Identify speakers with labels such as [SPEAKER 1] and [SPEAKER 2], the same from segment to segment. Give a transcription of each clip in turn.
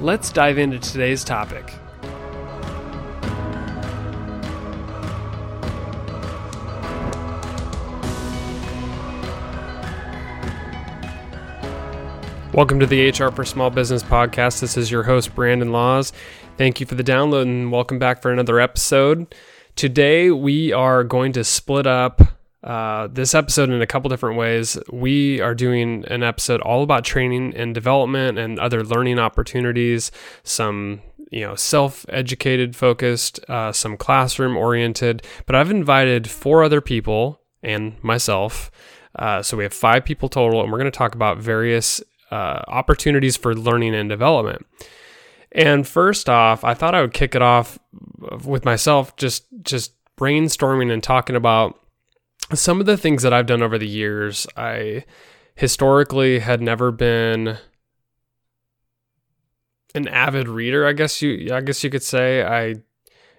[SPEAKER 1] Let's dive into today's topic. Welcome to the HR for Small Business podcast. This is your host, Brandon Laws. Thank you for the download and welcome back for another episode. Today, we are going to split up uh, this episode in a couple different ways. We are doing an episode all about training and development and other learning opportunities, some you know self-educated focused, uh, some classroom oriented. But I've invited four other people and myself. Uh, so we have five people total, and we're going to talk about various uh, opportunities for learning and development. And first off, I thought I would kick it off with myself, just just brainstorming and talking about some of the things that I've done over the years, I historically had never been an avid reader, I guess you I guess you could say. I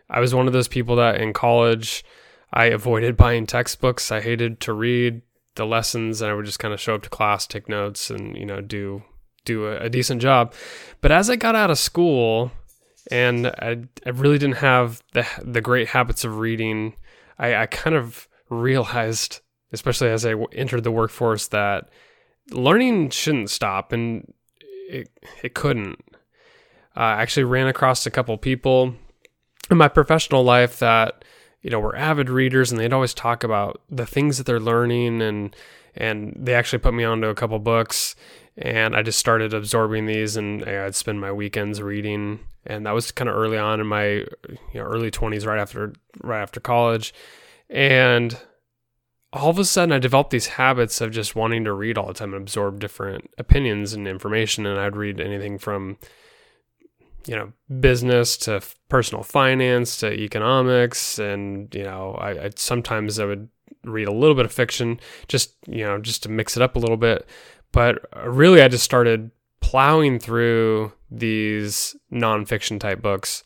[SPEAKER 1] I was one of those people that in college I avoided buying textbooks. I hated to read the lessons and I would just kind of show up to class, take notes and, you know, do do a, a decent job. But as I got out of school and I, I really didn't have the the great habits of reading, I, I kind of realized, especially as I entered the workforce, that learning shouldn't stop, and it it couldn't. I actually ran across a couple people in my professional life that you know were avid readers, and they'd always talk about the things that they're learning, and and they actually put me onto a couple books, and I just started absorbing these, and I'd spend my weekends reading, and that was kind of early on in my you know early 20s, right after right after college and all of a sudden, I developed these habits of just wanting to read all the time and absorb different opinions and information. And I'd read anything from, you know, business to personal finance to economics. And, you know, I, I sometimes I would read a little bit of fiction just, you know, just to mix it up a little bit. But really, I just started plowing through these nonfiction type books.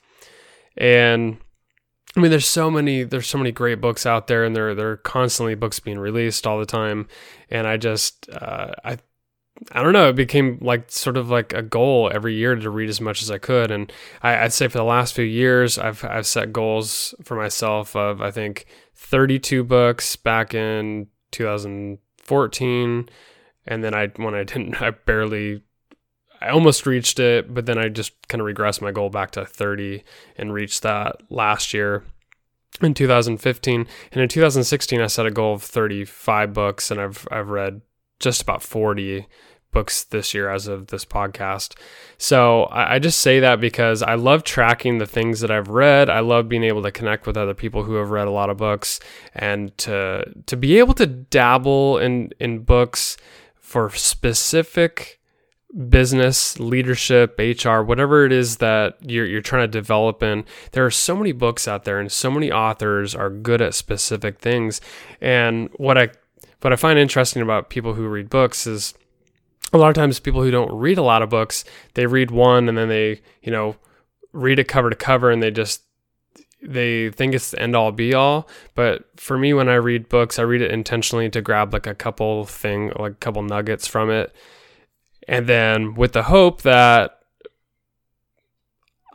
[SPEAKER 1] And I mean, there's so many there's so many great books out there, and there there are constantly books being released all the time. And I just uh, I I don't know. It became like sort of like a goal every year to read as much as I could. And I, would say for the last few years, I've I've set goals for myself of I think 32 books back in 2014, and then I when I didn't I barely I almost reached it, but then I just kind of regressed my goal back to 30 and reached that last year in 2015. And in 2016, I set a goal of 35 books, and I've I've read just about 40 books this year as of this podcast. So I, I, just say that because I love tracking the things that I've read. I love being able to connect with other people who have read a lot of books and to to be able to dabble in in books for specific business, leadership, HR, whatever it is that you're, you're trying to develop in, there are so many books out there and so many authors are good at specific things. And what I what I find interesting about people who read books is a lot of times people who don't read a lot of books, they read one and then they, you know, read it cover to cover and they just they think it's the end all be all. But for me, when I read books, I read it intentionally to grab like a couple thing, like a couple nuggets from it and then with the hope that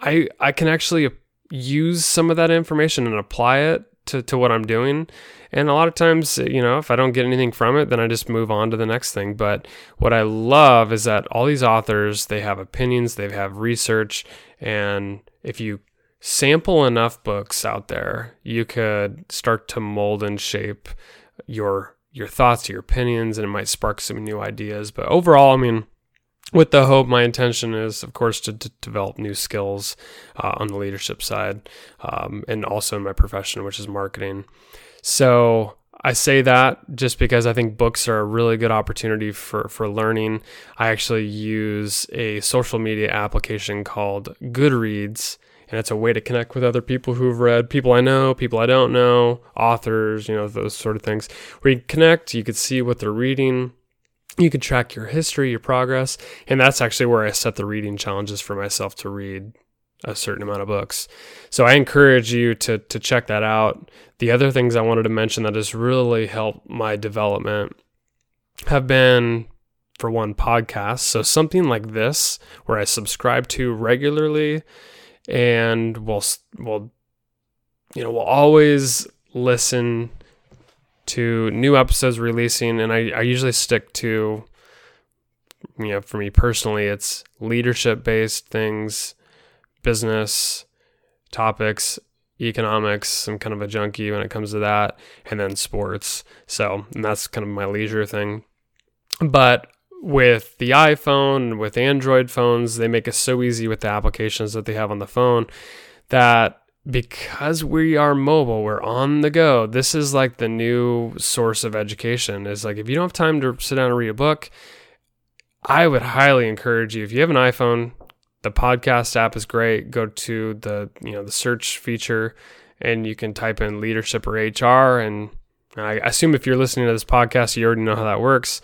[SPEAKER 1] I I can actually use some of that information and apply it to, to what I'm doing. And a lot of times, you know, if I don't get anything from it, then I just move on to the next thing. But what I love is that all these authors, they have opinions, they have research, and if you sample enough books out there, you could start to mold and shape your your thoughts, your opinions, and it might spark some new ideas. But overall, I mean, with the hope, my intention is, of course, to, develop new skills uh, on the leadership side um, and also in my profession, which is marketing. So I say that just because I think books are a really good opportunity for, for learning. I actually use a social media application called Goodreads, and it's a way to connect with other people who've read, people I know, people I don't know, authors, you know, those sort of things. Where you connect, you can see what they're reading, you can track your history, your progress, and that's actually where I set the reading challenges for myself to read a certain amount of books. So I encourage you to to check that out. The other things I wanted to mention that has really helped my development have been for one podcast. So something like this where I subscribe to regularly and will will you know will always listen to new episodes releasing and I, I usually stick to you know for me personally it's leadership based things business topics, economics. I'm kind of a junkie when it comes to that, and then sports. So that's kind of my leisure thing. But with the iPhone, with Android phones, they make it so easy with the applications that they have on the phone that because we are mobile, we're on the go. This is like the new source of education. Is like if you don't have time to sit down and read a book, I would highly encourage you if you have an iPhone, the podcast app is great. Go to the you know the search feature, and you can type in leadership or HR. And I assume if you're listening to this podcast, you already know how that works.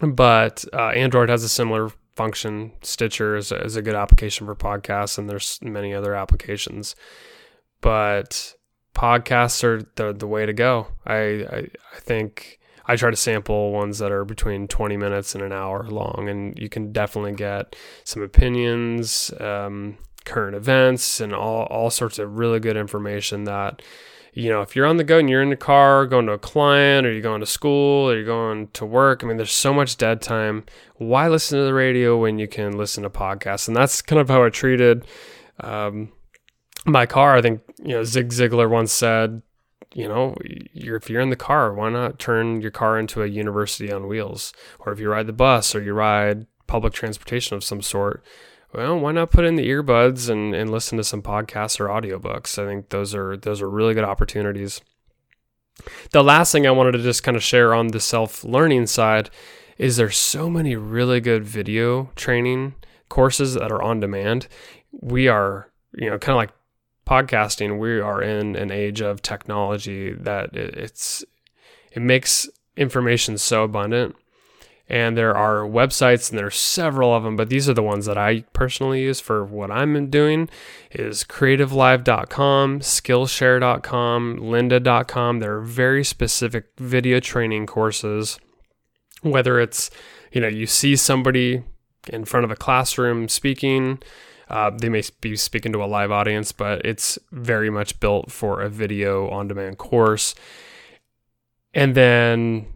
[SPEAKER 1] But uh, Android has a similar function. Stitcher is a, is a good application for podcasts, and there's many other applications. But podcasts are the the way to go. I I, I think I try to sample ones that are between 20 minutes and an hour long, and you can definitely get some opinions, um, current events, and all, all sorts of really good information that, you know, if you're on the go and you're in the car going to a client or you're going to school or you're going to work, I mean, there's so much dead time. Why listen to the radio when you can listen to podcasts? And that's kind of how I treated um, my car. I think, you know, Zig Ziglar once said, you know, you're, if you're in the car, why not turn your car into a university on wheels? Or if you ride the bus or you ride public transportation of some sort, well, why not put in the earbuds and, and listen to some podcasts or audiobooks? I think those are those are really good opportunities. The last thing I wanted to just kind of share on the self-learning side is there's so many really good video training courses that are on demand. We are, you know, kind of like podcasting, we are in an age of technology that it's it makes information so abundant. And there are websites, and there are several of them, but these are the ones that I personally use for what I'm doing. Is creativelive.com, Skillshare.com, Lynda.com. They're very specific video training courses. Whether it's you know you see somebody in front of a classroom speaking, uh, they may be speaking to a live audience, but it's very much built for a video on demand course. And then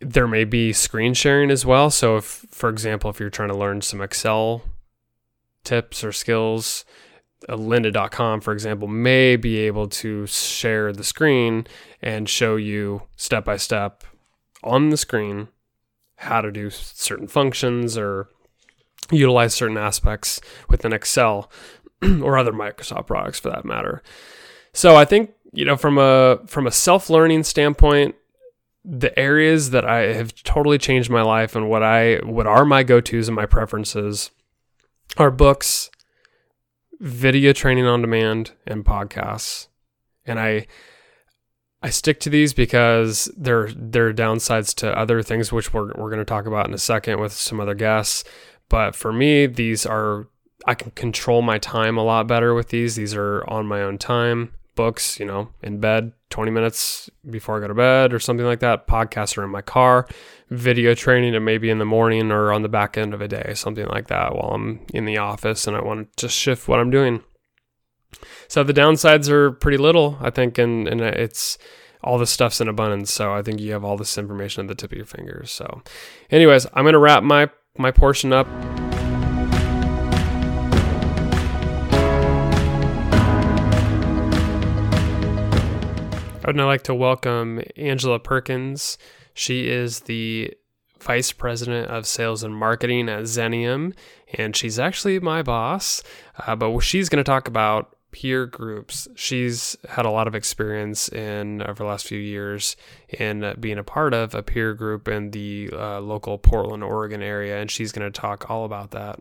[SPEAKER 1] there may be screen sharing as well. So, if, for example, if you're trying to learn some Excel tips or skills, uh, lynda.com, for example, may be able to share the screen and show you step by step on the screen how to do certain functions or utilize certain aspects within Excel or other Microsoft products for that matter. So I think, you know, from a from a self-learning standpoint, the areas that I have totally changed my life and what I what are my go-tos and my preferences are books, video training on demand, and podcasts. And I I stick to these because there there are downsides to other things which we're we're going to talk about in a second with some other guests. But for me, these are, I can control my time a lot better with these. These are on my own time. Books, you know, in bed, 20 minutes before I go to bed or something like that. Podcasts are in my car. Video training, it maybe in the morning or on the back end of a day, something like that while I'm in the office and I want to just shift what I'm doing. So the downsides are pretty little, I think, and, and it's all this stuff's in abundance. So I think you have all this information at the tip of your fingers. So, anyways, I'm going to wrap my my portion up. Would now I'd like to welcome Angela Perkins. She is the Vice President of Sales and Marketing at Xenium, and she's actually my boss. Uh, but she's going to talk about peer groups. She's had a lot of experience in over the last few years in being a part of a peer group in the uh, local Portland, Oregon area, and she's going to talk all about that.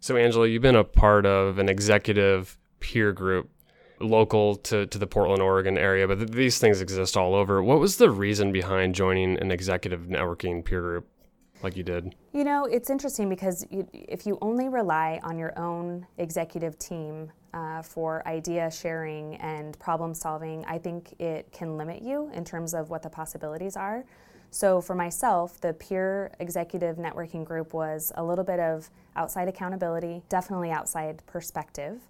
[SPEAKER 1] So, Angela, you've been a part of an executive peer group local to, to the Portland, Oregon area, but th- these things exist all over. What was the reason behind joining an executive networking peer group like you did?
[SPEAKER 2] You know, it's interesting because you, if you only rely on your own executive team uh, for idea sharing and problem solving, I think it can limit you in terms of what the possibilities are. So for myself, the peer executive networking group was a little bit of outside accountability, definitely outside perspective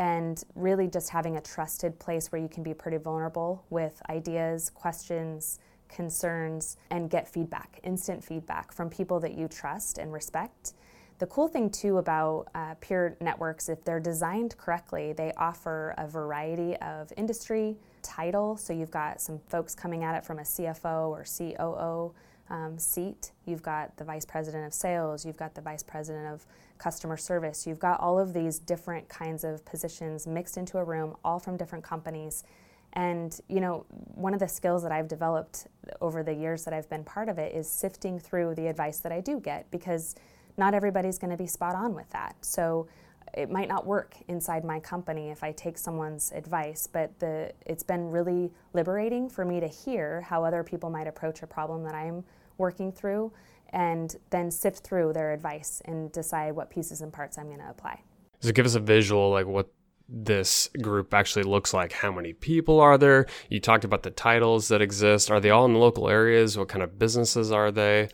[SPEAKER 2] and really just having a trusted place where you can be pretty vulnerable with ideas, questions, concerns, and get feedback, instant feedback from people that you trust and respect. The cool thing too about uh, peer networks, if they're designed correctly, they offer a variety of industry, title. So you've got some folks coming at it from a CFO or COO um, seat. You've got the vice president of sales, you've got the vice president of customer service, you've got all of these different kinds of positions mixed into a room, all from different companies. And you know, one of the skills that I've developed over the years that I've been part of it is sifting through the advice that I do get because not everybody's going to be spot on with that. So it might not work inside my company if I take someone's advice, but the it's been really liberating for me to hear how other people might approach a problem that I'm working through and then sift through their advice and decide what pieces and parts I'm going to apply.
[SPEAKER 1] So give us a visual like what this group actually looks like. How many people are there? You talked about the titles that exist. Are they all in the local areas? What kind of businesses are they?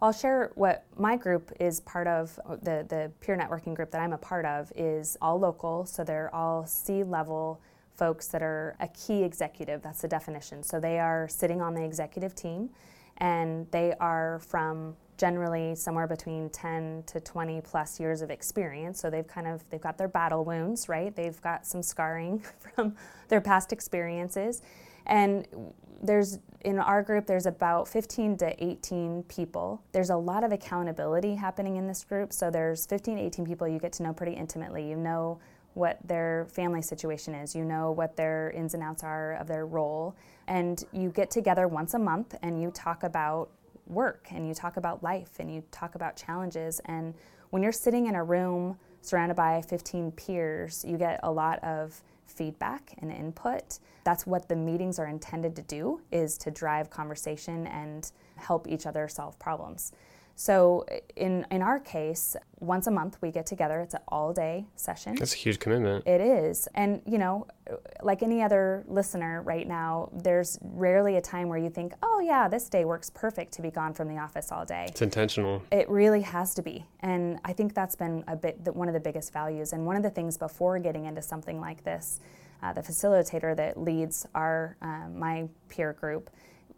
[SPEAKER 2] I'll share what my group is part of. The, the peer networking group that I'm a part of is all local, so they're all C level folks that are a key executive. That's the definition. So they are sitting on the executive team and they are from generally somewhere between 10 to 20 plus years of experience. So they've kind of they've got their battle wounds right? They've got some scarring from their past experiences. And there's in our group there's about 15 to 18 people. There's a lot of accountability happening in this group. So there's 15 18 people you get to know pretty intimately. You know what their family situation is. You know what their ins and outs are of their role and you get together once a month and you talk about work and you talk about life and you talk about challenges. And when you're sitting in a room surrounded by 15 peers, you get a lot of feedback and input. That's what the meetings are intended to do is to drive conversation and help each other solve problems. So in in our case, once a month we get together. It's an all day session.
[SPEAKER 1] That's a huge commitment.
[SPEAKER 2] It is, and you know, like any other listener right now, there's rarely a time where you think, oh yeah, this day works perfect to be gone from the office all day.
[SPEAKER 1] It's intentional.
[SPEAKER 2] It really has to be, and I think that's been a bit one of the biggest values. And one of the things before getting into something like this, uh, the facilitator that leads our uh, my peer group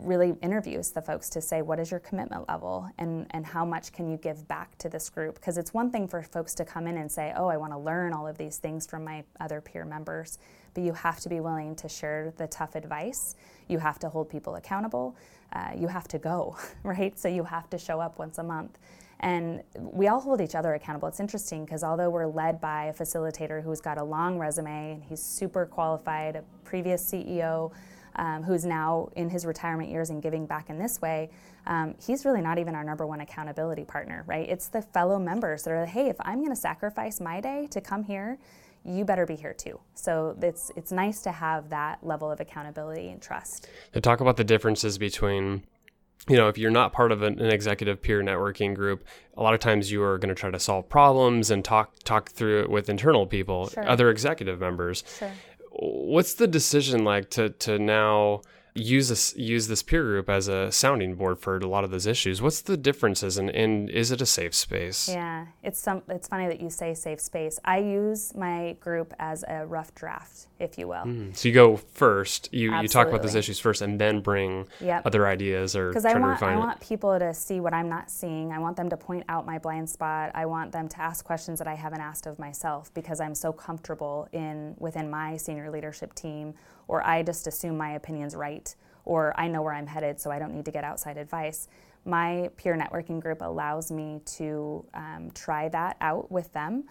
[SPEAKER 2] really interviews the folks to say what is your commitment level? And, and how much can you give back to this group? Because it's one thing for folks to come in and say oh i want to learn all of these things from my other peer members. But you have to be willing to share the tough advice. You have to hold people accountable. Uh, you have to go right? So you have to show up once a month. And we all hold each other accountable. It's interesting because although we're led by a facilitator who's got a long resume and he's super qualified, a previous CEO, um, who's now in his retirement years and giving back in this way, um, he's really not even our number one accountability partner, right? It's the fellow members that are, hey, if I'm going to sacrifice my day to come here, you better be here too. So it's it's nice to have that level of accountability and trust.
[SPEAKER 1] To talk about the differences between you know, if you're not part of an, executive peer networking group, a lot of times you are going to try to solve problems and talk talk through it with internal people, sure. other executive members. Sure what's the decision like to to now use this use this peer group as a sounding board for a lot of those issues. What's the differences and, and is it a safe space?
[SPEAKER 2] Yeah, it's some it's funny that you say safe space. I use my group as a rough draft, if you will.
[SPEAKER 1] Mm. So you go first, you, you talk about those issues first and then bring yep. other ideas or
[SPEAKER 2] Because I want I want people to see what I'm not seeing. I want them to point out my blind spot. I want them to ask questions that I haven't asked of myself because I'm so comfortable in within my senior leadership team or I just assume my opinion's right, or I know where I'm headed, so I don't need to get outside advice. My peer networking group allows me to um, try that out with them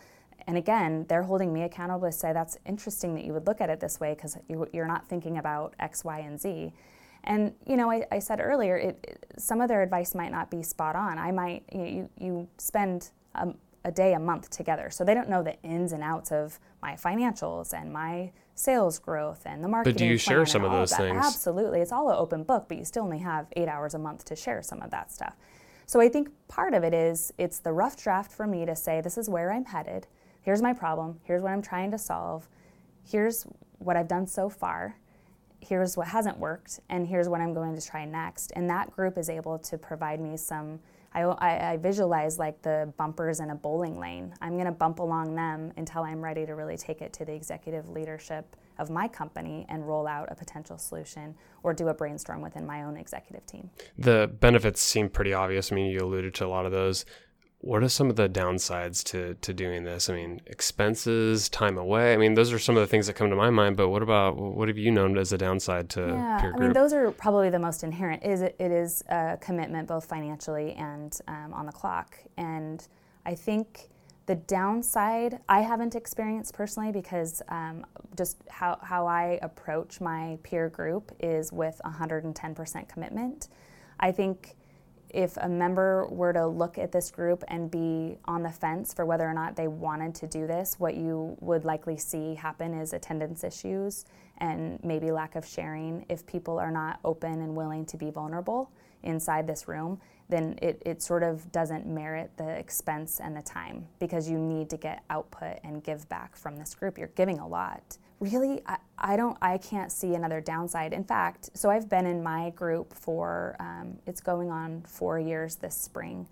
[SPEAKER 2] and again, they're holding me accountable to say that's interesting that you would look at it this way because you, are not thinking about X, Y, and Z. And you know, I, I said earlier, it, it, some of their advice might not be spot on. I might you you, you spend a, day a month together, so they don't know the ins and outs of my financials and my sales growth and the marketing.
[SPEAKER 1] But do you share some of those
[SPEAKER 2] of
[SPEAKER 1] things?
[SPEAKER 2] Absolutely, it's all an open book, but you still only have eight hours a month to share some of that stuff. So I think part of it is it's the rough draft for me to say this is where I'm headed. Here's my problem. Here's what I'm trying to solve. Here's what I've done so far here's what hasn't worked and here's what i'm going to try next and that group is able to provide me some i, I, I visualize like the bumpers in a bowling lane. I'm going to bump along them until i'm ready to really take it to the executive leadership of my company and roll out a potential solution or do a brainstorm within my own executive team.
[SPEAKER 1] The benefits seem pretty obvious. I mean you alluded to a lot of those what are some of the downsides to to doing this? I mean, expenses, time away. I mean, those are some of the things that come to my mind. But what about what have you known as a downside to
[SPEAKER 2] yeah,
[SPEAKER 1] peer
[SPEAKER 2] group? I mean, those are probably the most inherent. Is it, it is a commitment both financially and um, on the clock. And I think the downside I haven't experienced personally because um, just how how I approach my peer group is with 110% commitment. I think if a member were to look at this group and be on the fence for whether or not they wanted to do this, what you would likely see happen is attendance issues and maybe lack of sharing. If people are not open and willing to be vulnerable inside this room, then it, it sort of doesn't merit the expense and the time because you need to get output and give back from this group. You're giving a lot really I, I, don't i can't see another downside. In fact so i've been in my group for um, it's going on four years this spring.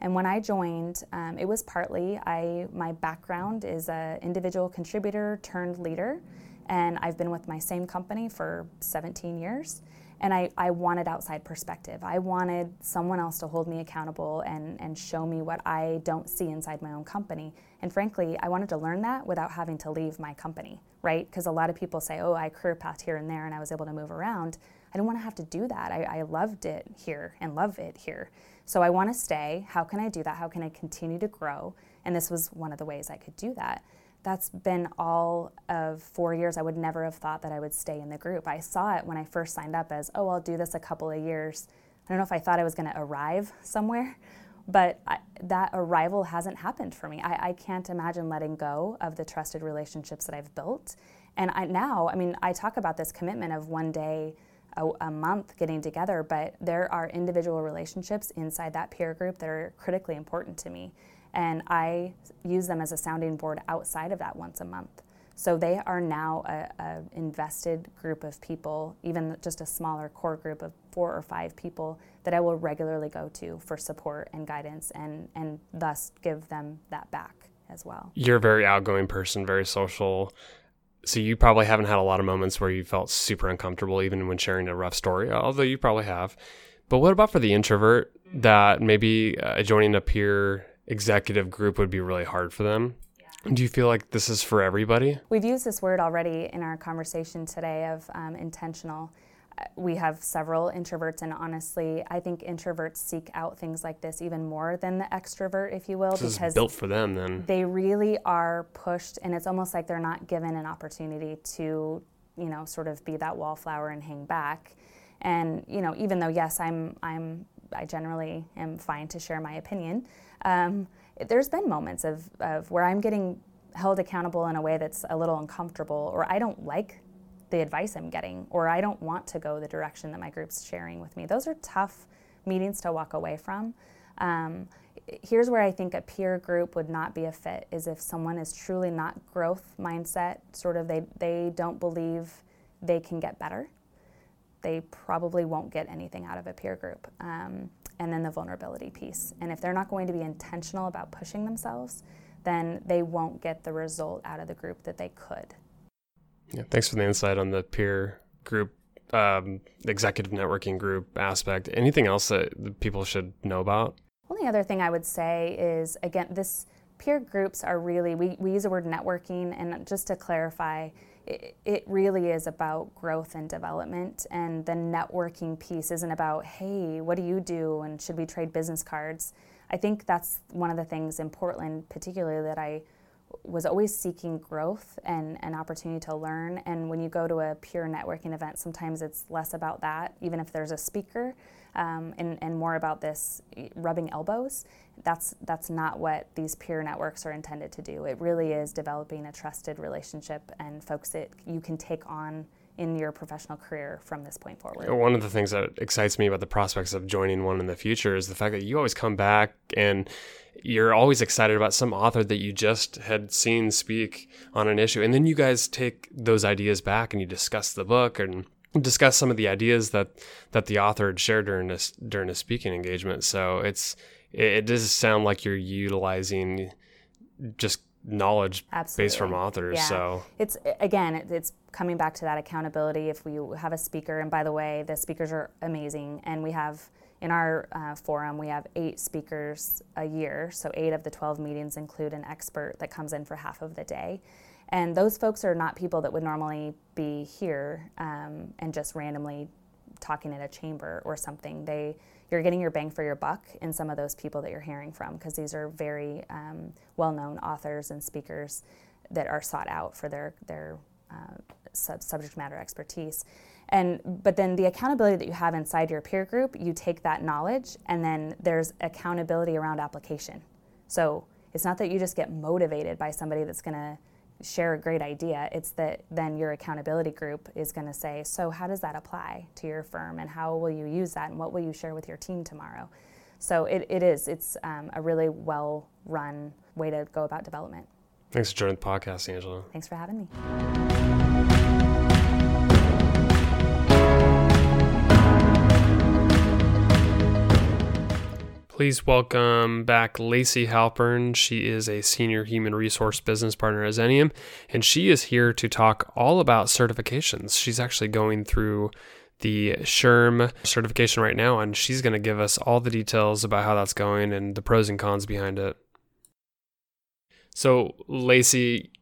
[SPEAKER 2] And when i joined um, it was partly i my background is an individual contributor turned leader and i've been with my same company for 17 years and I, I wanted outside perspective. I wanted someone else to hold me accountable and, and show me what I don't see inside my own company. And frankly, I wanted to learn that without having to leave my company, right? Because a lot of people say, oh, I career path here and there and I was able to move around. I didn't want to have to do that. I, I loved it here and love it here. So I want to stay. How can I do that? How can I continue to grow? And this was one of the ways I could do that that's been all of four years. I would never have thought that I would stay in the group. I saw it when I first signed up as, oh, I'll do this a couple of years. I don't know if I thought I was going to arrive somewhere, but I, that arrival hasn't happened for me. I, I, can't imagine letting go of the trusted relationships that I've built. And I, now, I mean, I talk about this commitment of one day a, a month getting together, but there are individual relationships inside that peer group that are critically important to me and I use them as a sounding board outside of that once a month. So they are now a, a, invested group of people, even just a smaller core group of four or five people that I will regularly go to for support and guidance, and and thus give them that back as well.
[SPEAKER 1] You're a very outgoing person, very social. So you probably haven't had a lot of moments where you felt super uncomfortable, even when sharing a rough story. Although you probably have. But what about for the introvert that maybe uh, joining a peer executive group would be really hard for them. Yeah. Do you feel like this is for everybody?
[SPEAKER 2] We've used this word already in our conversation today of um, intentional. Uh, we have several introverts, and honestly, I think introverts seek out things like this even more than the extrovert, if you will,
[SPEAKER 1] this because built for them. Then
[SPEAKER 2] they really are pushed, and it's almost like they're not given an opportunity to, you know, sort of be that wallflower and hang back. And you know, even though yes, I'm I'm I generally am fine to share my opinion. Um, there's been moments of, of where I'm getting held accountable in a way that's a little uncomfortable, or I don't like the advice I'm getting, or I don't want to go the direction that my group's sharing with me. Those are tough meetings to walk away from. Um, here's where I think a peer group would not be a fit is if someone is truly not growth mindset, sort of they, they don't believe they can get better they probably won't get anything out of a peer group. Um, and then the vulnerability piece. And if they're not going to be intentional about pushing themselves, then they won't get the result out of the group that they could.
[SPEAKER 1] Yeah, thanks for the insight on the peer group, um, executive networking group aspect. Anything else that people should know about?
[SPEAKER 2] Only other thing I would say is again, this peer groups are really, we, we use the word networking, and just to clarify, it, really is about growth and development. And the networking piece isn't about, hey, what do you do? And should we trade business cards? I think that's one of the things in Portland, particularly, that I was always seeking growth and an opportunity to learn. And when you go to a pure networking event, sometimes it's less about that, even if there's a speaker, um, and, and more about this rubbing elbows. That's, that's not what these peer networks are intended to do. It really is developing a trusted relationship and folks that you can take on in your professional career from this point forward.
[SPEAKER 1] One of the things that excites me about the prospects of joining one in the future is the fact that you always come back and you're always excited about some author that you just had seen speak on an issue. And then you guys take those ideas back and you discuss the book and discuss some of the ideas that, that the author had shared during this during a speaking engagement. So it's it does sound like you're utilizing just knowledge Absolutely. based from authors. Yeah. So
[SPEAKER 2] it's again, it, it's coming back to that accountability. If we have a speaker, and by the way, the speakers are amazing, and we have in our uh, forum we have eight speakers a year. So eight of the twelve meetings include an expert that comes in for half of the day. And those folks are not people that would normally be here um, and just randomly talking in a chamber or something. They you're getting your bang for your buck in some of those people that you're hearing from because these are very um, well-known authors and speakers that are sought out for their their uh, sub- subject matter expertise. And but then the accountability that you have inside your peer group, you take that knowledge and then there's accountability around application. So it's not that you just get motivated by somebody that's going to share a great idea. It's that then your accountability group is going to say, so how does that apply to your firm and how will you use that and what will you share with your team tomorrow? So it, it is, it's um, a really well run way to go about development.
[SPEAKER 1] Thanks for joining the podcast, Angela.
[SPEAKER 2] Thanks for having me.
[SPEAKER 1] Please welcome back Lacey Halpern. She is a senior human resource business partner at Xenium, and she is here to talk all about certifications. She's actually going through the SHRM certification right now, and she's going to give us all the details about how that's going and the pros and cons behind it. So, Lacey,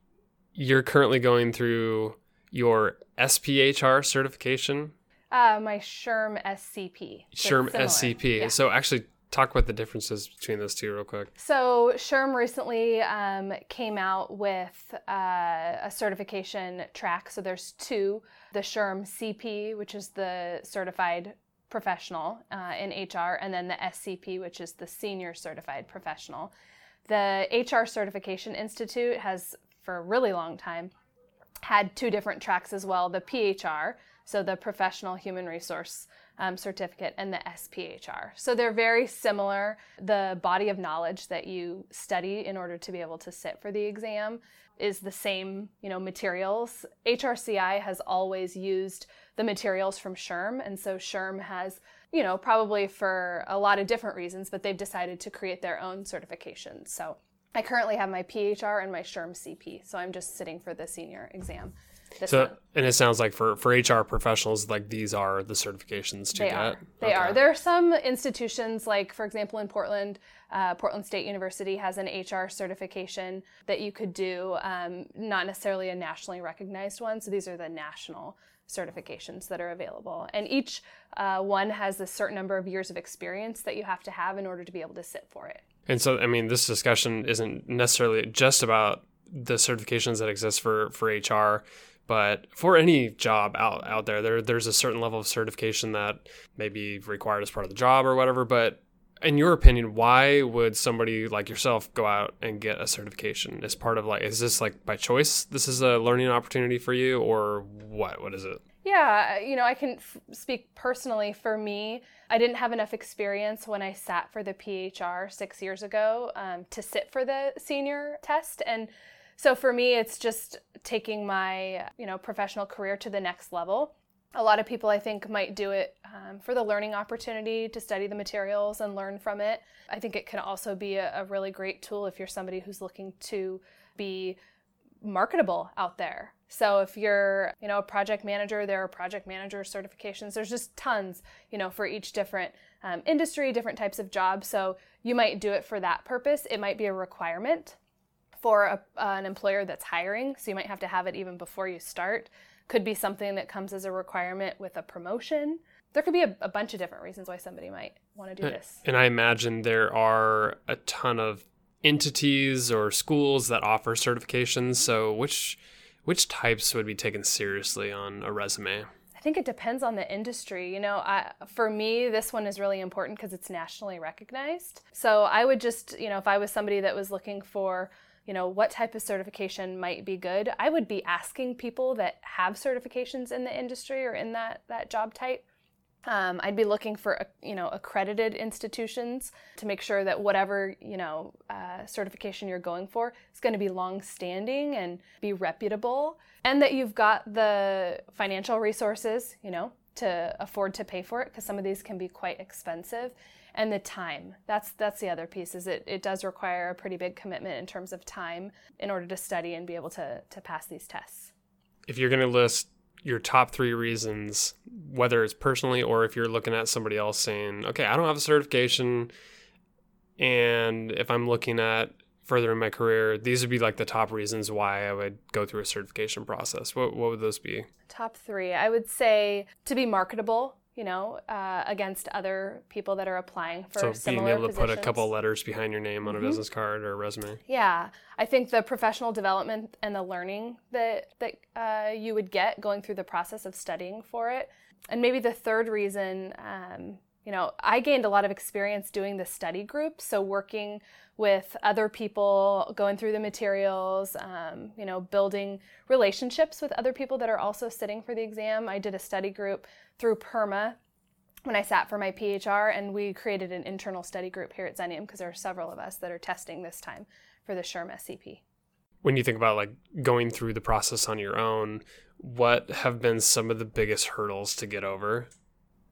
[SPEAKER 1] you're currently going through your SPHR certification.
[SPEAKER 3] Uh, my SHRM SCP.
[SPEAKER 1] SHRM SCP. Yeah. So, actually, talk about the differences between those two real quick.
[SPEAKER 3] So SHRM recently um, came out with uh, a certification track. So there's two: the SHRM CP, which is the certified professional uh, in HR, and then the SCP, which is the senior certified professional. The HR Certification Institute has, for a really long time, had two different tracks as well: the PHR, so the Professional Human Resource um, certificate and the SPHR. So they're very similar. The body of knowledge that you study in order to be able to sit for the exam is the same, you know, materials. HRCI has always used the materials from SHRM, and so SHRM has, you know, probably for a lot of different reasons, but they've decided to create their own certification. So I currently have my PHR and my SHRM CP, so I'm just sitting for the senior exam.
[SPEAKER 1] So, and it sounds like for, for HR professionals, like these are the certifications to
[SPEAKER 3] they
[SPEAKER 1] get.
[SPEAKER 3] Are. They okay. are. There are some institutions, like for example, in Portland, uh, Portland State University has an HR certification that you could do, um, not necessarily a nationally recognized one. So these are the national certifications that are available. And each uh, one has a certain number of years of experience that you have to have in order to be able to sit for it.
[SPEAKER 1] And so, I mean, this discussion isn't necessarily just about the certifications that exist for, for HR but for any job out out there, there there's a certain level of certification that may be required as part of the job or whatever. But in your opinion, why would somebody like yourself go out and get a certification as part of like is this like by choice? This is a learning opportunity for you, or what? What is it?
[SPEAKER 3] Yeah, you know, I can f- speak personally for me. I didn't have enough experience when I sat for the PHR six years ago um, to sit for the senior test, and so for me, it's just taking my, you know, professional career to the next level. A lot of people, I think, might do it um, for the learning opportunity to study the materials and learn from it. I think it can also be a, a really great tool if you're somebody who's looking to be marketable out there. So if you're, you know, a project manager, there are project manager certifications. There's just tons, you know, for each different um, industry, different types of jobs. So you might do it for that purpose. It might be a requirement for a, uh, an employer that's hiring, so you might have to have it even before you start. Could be something that comes as a requirement with a promotion. There could be a, a bunch of different reasons why somebody might want to do this.
[SPEAKER 1] And I imagine there are a ton of entities or schools that offer certifications. So which which types would be taken seriously on a resume?
[SPEAKER 3] I think it depends on the industry. You know, I, for me, this one is really important because it's nationally recognized. So I would just, you know, if I was somebody that was looking for, you know, what type of certification might be good, I would be asking people that have certifications in the industry or in that that job type. Um, I'd be looking for you know accredited institutions to make sure that whatever you know uh, certification you're going for is going to be long-standing and be reputable, and that you've got the financial resources you know to afford to pay for it because some of these can be quite expensive, and the time. That's that's the other piece. Is it it does require a pretty big commitment in terms of time in order to study and be able to to pass these tests.
[SPEAKER 1] If you're going to list your top three reasons, whether it's personally or if you're looking at somebody else saying, okay, I don't have a certification. And if I'm looking at further in my career, these would be like the top reasons why I would go through a certification process. What, what would those be?
[SPEAKER 3] Top three. I would say to be marketable, you know, uh, against other people that are applying for so similar
[SPEAKER 1] being able to
[SPEAKER 3] positions.
[SPEAKER 1] put a couple letters behind your name on mm-hmm. a business card or a resume.
[SPEAKER 3] Yeah, I think the professional development and the learning that that uh, you would get going through the process of studying for it, and maybe the third reason, um, you know, I gained a lot of experience doing the study group, so working with other people, going through the materials, um, you know, building relationships with other people that are also sitting for the exam. I did a study group through PERMA when I sat for my PHR, and we created an internal study group here at Xenium because there are several of us that are testing this time for the SHRM SCP.
[SPEAKER 1] When you think about like going through the process on your own, what have been some of the biggest hurdles to get over?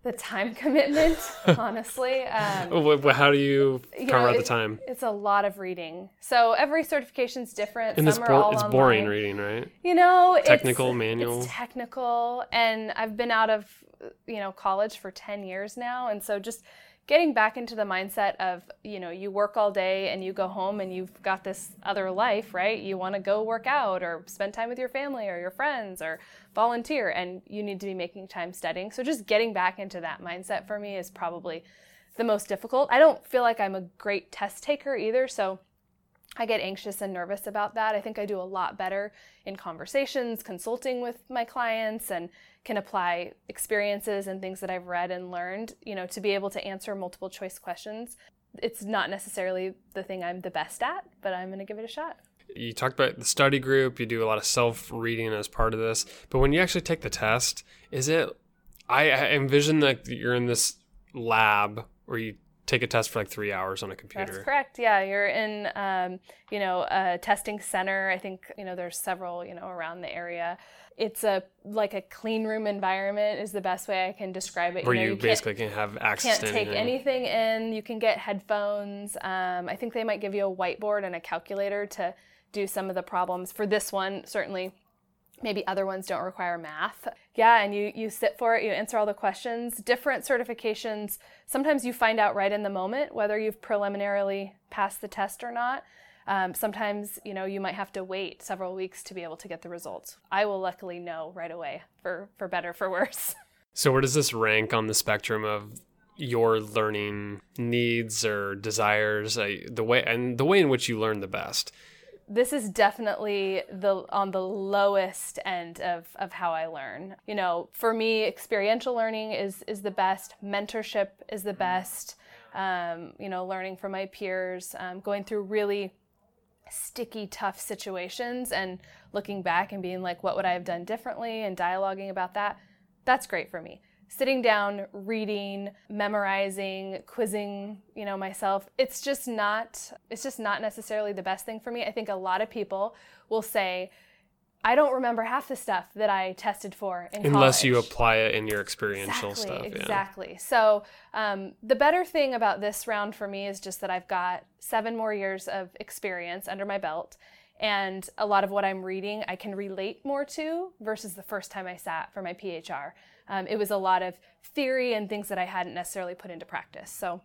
[SPEAKER 3] The time commitment, honestly.
[SPEAKER 1] Um, How do you carve out the time?
[SPEAKER 3] It's a lot of reading. So every certification is different.
[SPEAKER 1] And Some it's, bo- it's boring reading, right?
[SPEAKER 3] You know,
[SPEAKER 1] technical,
[SPEAKER 3] it's,
[SPEAKER 1] manual.
[SPEAKER 3] It's technical, and I've been out of you know college for ten years now, and so just getting back into the mindset of you know you work all day and you go home and you've got this other life right? You want to go work out or spend time with your family or your friends or volunteer and you need to be making time studying. So just getting back into that mindset for me is probably the most difficult. I don't feel like i'm a great test taker either so I get anxious and nervous about that. I think I do a lot better in conversations, consulting with my clients, and can apply experiences and things that I've read and learned, you know, to be able to answer multiple choice questions. It's not necessarily the thing I'm the best at, but I'm going to give it a shot.
[SPEAKER 1] You talked about the study group, you do a lot of self reading as part of this, but when you actually take the test, is it, I envision that you're in this lab where you take a test for like three hours on a computer.
[SPEAKER 3] That's correct. Yeah, you're in, um, you know, a testing center. I think you know there's several, you know, around the area. It's a like a clean room environment is the best way I can describe it.
[SPEAKER 1] Where
[SPEAKER 3] you,
[SPEAKER 1] know,
[SPEAKER 3] you,
[SPEAKER 1] basically can't have access.
[SPEAKER 3] Can't
[SPEAKER 1] to
[SPEAKER 3] take anything. in. You can get headphones. Um, I think they might give you a whiteboard and a calculator to do some of the problems. For this one, certainly maybe other ones don't require math. Yeah and you you sit for it you answer all the questions. Different certifications sometimes you find out right in the moment whether you've preliminarily passed the test or not. Um, sometimes you know you might have to wait several weeks to be able to get the results. I will luckily know right away for for better for worse.
[SPEAKER 1] So where does this rank on the spectrum of your learning needs or desires? Uh, the way and the way in which you learn the best
[SPEAKER 3] this is definitely the on the lowest end of, of how I learn. You know, for me, experiential learning is is the best. Mentorship is the best. Um, you know, learning from my peers, um, going through really sticky, tough situations, and looking back and being like, what would I have done differently, and dialoguing about that. That's great for me sitting down, reading, memorizing, quizzing, you know, myself, it's just not it's just not necessarily the best thing for me. I think a lot of people will say I don't remember half the stuff that I tested for in
[SPEAKER 1] Unless
[SPEAKER 3] college.
[SPEAKER 1] you apply it in your experiential
[SPEAKER 3] exactly,
[SPEAKER 1] stuff.
[SPEAKER 3] Yeah. Exactly. So um, the better thing about this round for me is just that I've got seven more years of experience under my belt. And a lot of what I'm reading, I can relate more to versus the first time I sat for my PHR. Um, it was a lot of theory and things that I hadn't necessarily put into practice. So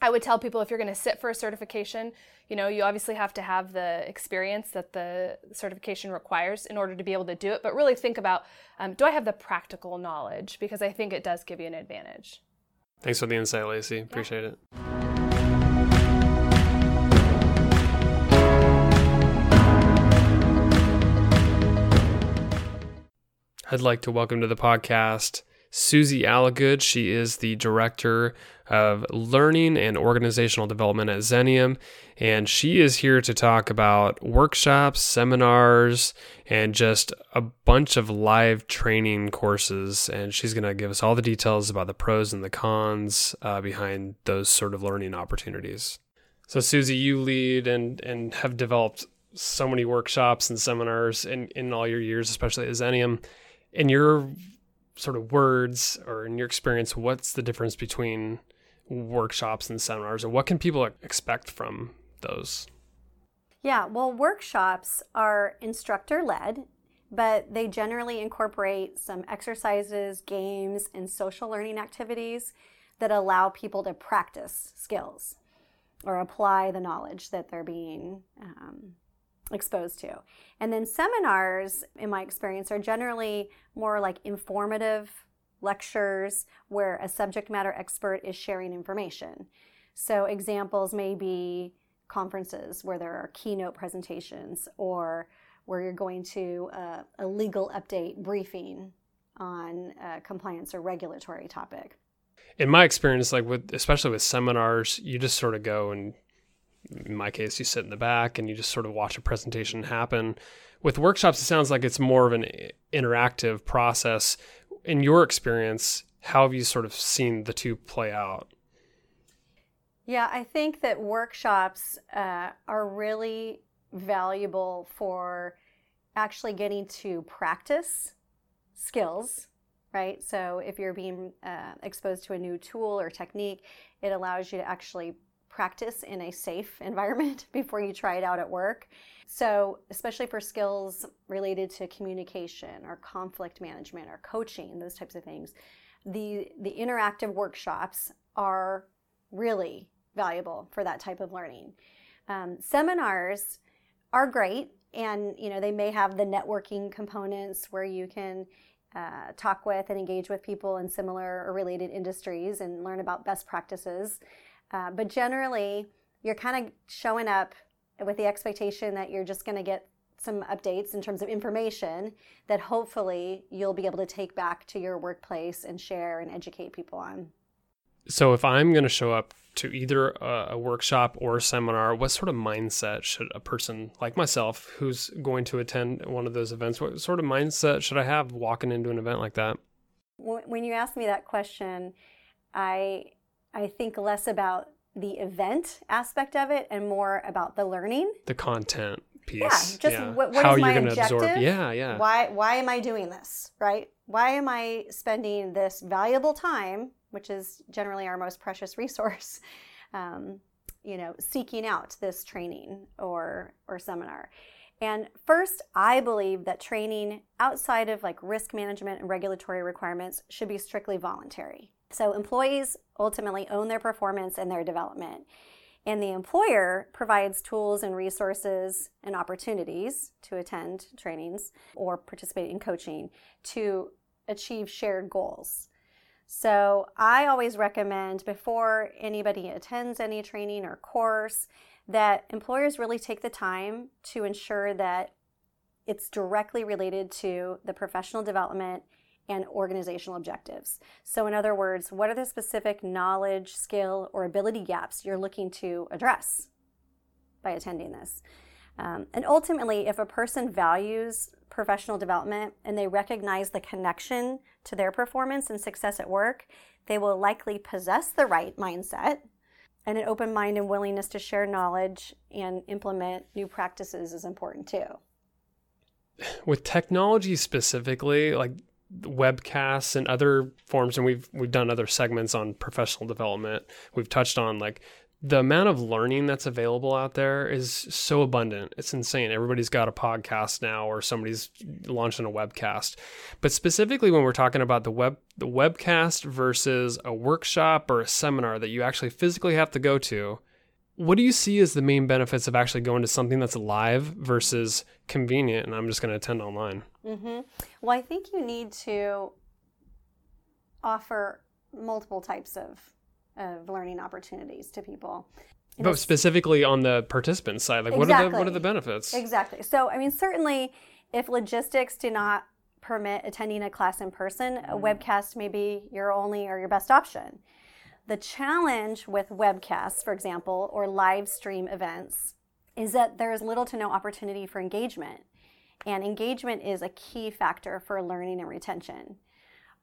[SPEAKER 3] I would tell people if you're going to sit for a certification, you know, you obviously have to have the experience that the certification requires in order to be able to do it. But really think about um, do I have the practical knowledge? Because I think it does give you an advantage.
[SPEAKER 1] Thanks for the insight, Lacey. Appreciate yeah. it. I'd like to welcome to the podcast Susie Allagood. She is the director of learning and organizational development at Xenium, and she is here to talk about workshops, seminars, and just a bunch of live training courses. And she's going to give us all the details about the pros and the cons uh, behind those sort of learning opportunities. So, Susie, you lead and and have developed so many workshops and seminars in, in all your years, especially at Xenium. In your sort of words or in your experience, what's the difference between workshops and seminars, or what can people expect from those?
[SPEAKER 4] Yeah, well, workshops are instructor led, but they generally incorporate some exercises, games, and social learning activities that allow people to practice skills or apply the knowledge that they're being um, exposed to. And then seminars, in my experience, are generally more like informative lectures where a subject matter expert is sharing information. So, examples may be conferences where there are keynote presentations or where you're going to uh, a legal update briefing on a compliance or regulatory topic.
[SPEAKER 1] In my experience, like with especially with seminars, you just sort of go and in my case, you sit in the back and you just sort of watch a presentation happen. With workshops, it sounds like it's more of an interactive process. In your experience, how have you sort of seen the two play out?
[SPEAKER 4] Yeah, I think that workshops uh, are really valuable for actually getting to practice skills, right? So if you're being uh, exposed to a new tool or technique, it allows you to actually practice in a safe environment before you try it out at work. So, especially for skills related to communication or conflict management or coaching, those types of things, the, the interactive workshops are really valuable for that type of learning. Um, seminars are great, and you know they may have the networking components where you can uh, talk with and engage with people in similar or related industries and learn about best practices. Uh, but generally, you're kind of showing up with the expectation that you're just going to get some updates in terms of information that hopefully you'll be able to take back to your workplace and share and educate people on.
[SPEAKER 1] So, if I'm going to show up to either a, a, workshop or a seminar, what sort of mindset should a person like myself who's going to attend one of those events, what sort of mindset should I have walking into an event like that?
[SPEAKER 4] When you ask me that question, I I think less about the event aspect of it and more about the learning.
[SPEAKER 1] The content piece.
[SPEAKER 4] Yeah, just yeah. what, what How is my you're objective? Absorb.
[SPEAKER 1] Yeah, yeah.
[SPEAKER 4] Why why am I doing this? Right? Why am I spending this valuable time, which is generally our most precious resource, um, you know, seeking out this training or or seminar? And first, I believe that training outside of like risk management and regulatory requirements should be strictly voluntary. So employees ultimately own their performance and their development. And the employer provides tools and resources and opportunities to attend trainings or participate in coaching to achieve shared goals. So I always recommend before anybody attends any training or course that employers really take the time to ensure that it's directly related to the professional development and organizational objectives. So, in other words, what are the specific knowledge, skill, or ability gaps you're looking to address by attending this? Um, and ultimately, if a person values professional development and they recognize the connection to their performance and success at work, they will likely possess the right mindset. And an open mind and willingness to share knowledge and implement new practices is important too.
[SPEAKER 1] With technology specifically, like webcasts and other forms and we've we've done other segments on professional development. We've touched on like the amount of learning that's available out there is so abundant. It's insane. Everybody's got a podcast now or somebody's launching a webcast. But specifically when we're talking about the web the webcast versus a workshop or a seminar that you actually physically have to go to what do you see as the main benefits of actually going to something that's live versus convenient and I'm just going to attend online?
[SPEAKER 4] Mm-hmm. Well, I think you need to offer multiple types of, of learning opportunities to people.
[SPEAKER 1] but specifically on the participant side, like exactly. what are the what are the benefits?
[SPEAKER 4] Exactly. So, I mean, certainly, if logistics do not permit attending a class in person, a webcast may be your only or your best option. The challenge with webcasts, for example, or live stream events, is that there's little to no opportunity for engagement. And engagement is a key factor for learning and retention.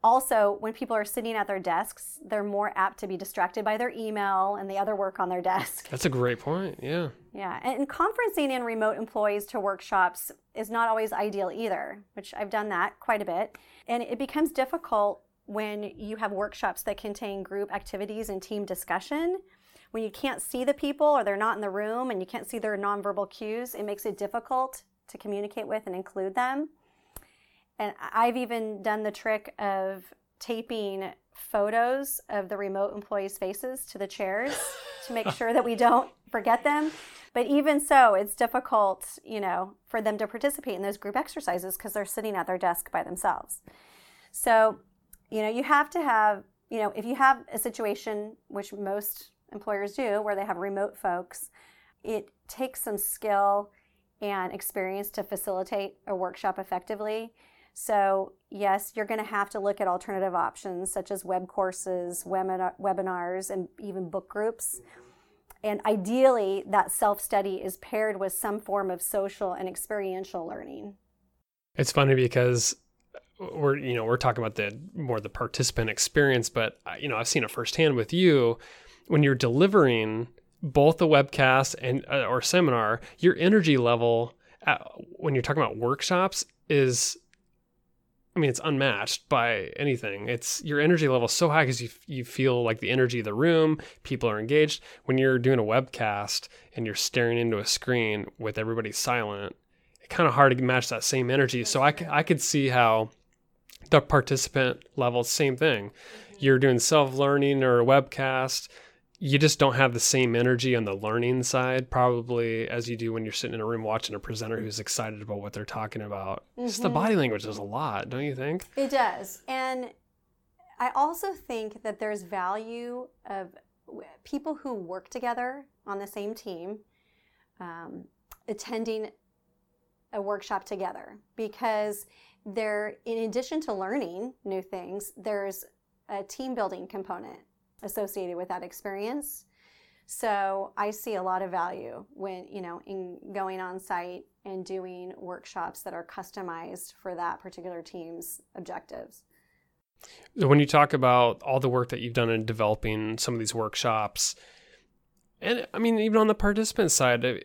[SPEAKER 4] Also, when people are sitting at their desks, they're more apt to be distracted by their email and the other work on their desk.
[SPEAKER 1] That's a great point. Yeah.
[SPEAKER 4] Yeah, and conferencing in remote employees to workshops is not always ideal either, which I've done that quite a bit. And it becomes difficult when you have workshops that contain group activities and team discussion. When you can't see the people or they're not in the room and you can't see their nonverbal cues, it makes it difficult to communicate with and include them. And I've even done the trick of taping photos of the remote employees' faces to the chairs to make sure that we don't forget them. But even so, it's difficult, you know, for them to participate in those group exercises because they're sitting at their desk by themselves. So, you know, you have to have, you know, if you have a situation, which most employers do, where they have remote folks, it takes some skill and experience to facilitate a workshop effectively. So, yes, you're going to have to look at alternative options such as web courses, webinars, and even book groups. And ideally, that self study is paired with some form of social and experiential learning.
[SPEAKER 1] It's funny because we're you know we're talking about the more the participant experience, but uh, you know I've seen it firsthand with you when you're delivering both the webcast and uh, or seminar, your energy level at, when you're talking about workshops is I mean, it's unmatched by anything. It's your energy level is so high because you you feel like the energy of the room. People are engaged. When you're doing a webcast and you're staring into a screen with everybody silent, it's kind of hard to match that same energy. So I, I could see how the participant level, same thing. You're doing self learning or a webcast you just don't have the same energy on the learning side probably as you do when you're sitting in a room watching a presenter who's excited about what they're talking about. Mm-hmm. Just the body mm-hmm. language does a lot, don't you think?
[SPEAKER 4] It does. And I also think that there's value of people who work together on the same team um, attending a workshop together because there in addition to learning new things there's a team building component associated with that experience. So I see a lot of value when, you know, in going on site and doing workshops that are customized for that particular team's objectives.
[SPEAKER 1] When you talk about all the work that you've done in developing some of these workshops, and I mean, even on the participant side, uh,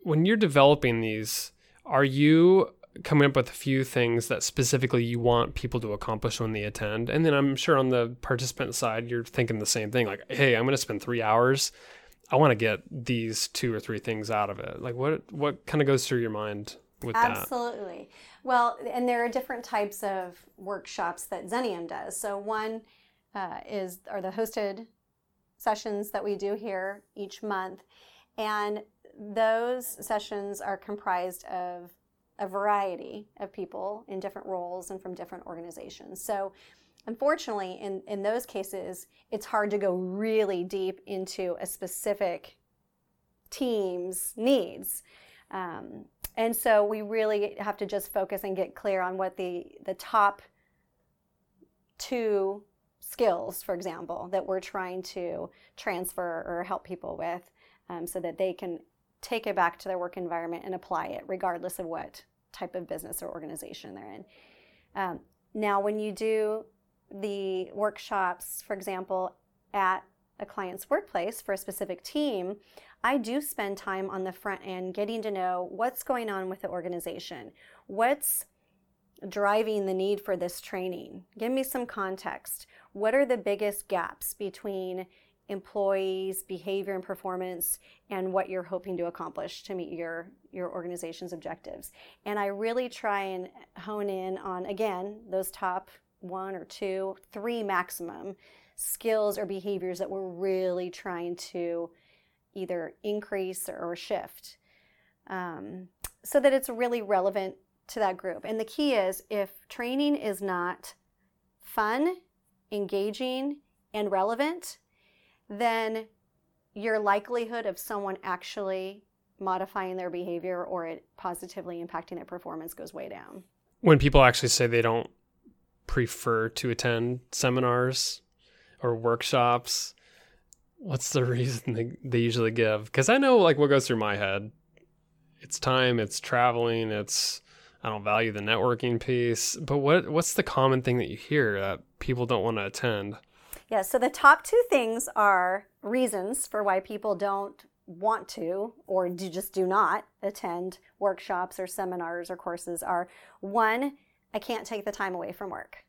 [SPEAKER 1] when you're developing these, are you coming up with a few things that specifically you want people to accomplish when they attend. And then I'm sure on the participant side, you're thinking the same thing like, hey, I'm going to spend three hours. I want to get these two or three things out of it. Like, what what kind of goes through your mind with
[SPEAKER 4] Absolutely. that? Absolutely. Well, and there are different types of workshops that Xenium does. So one uh, is are the hosted sessions that we do here each month, and those sessions are comprised of a variety of people in different roles and from different organizations. So, unfortunately, in, in those cases, it's hard to go really deep into a specific team's needs. Um, and so we really have to just focus and get clear on what the, the top two skills, for example, that we're trying to transfer or help people with um, so that they can take it back to their work environment and apply it regardless of what type of business or organization they're in. Um, now, when you do the workshops, for example, at a client's workplace for a specific team, I do spend time on the front end getting to know what's going on with the organization. What's driving the need for this training? Give me some context. What are the biggest gaps between employees' behavior and performance and what you're hoping to accomplish to meet your your organization's objectives. And I really try and hone in on again those top one or two, three maximum skills or behaviors that we're really trying to either increase or shift um, so that it's really relevant to that group. And the key is if training is not fun, engaging, and relevant, then your likelihood of someone actually modifying their behavior or it positively impacting their performance goes way down.
[SPEAKER 1] when people actually say they don't prefer to attend seminars or workshops, what's the reason they, they usually give? Because I know like what goes through my head. It's time, it's traveling, it's I don't value the networking piece. But what what's the common thing that you hear that people don't want to attend?
[SPEAKER 4] Yeah, so the top two things are reasons for why people don't want to or do just do not attend workshops or seminars or courses are one, I can't take the time away from work.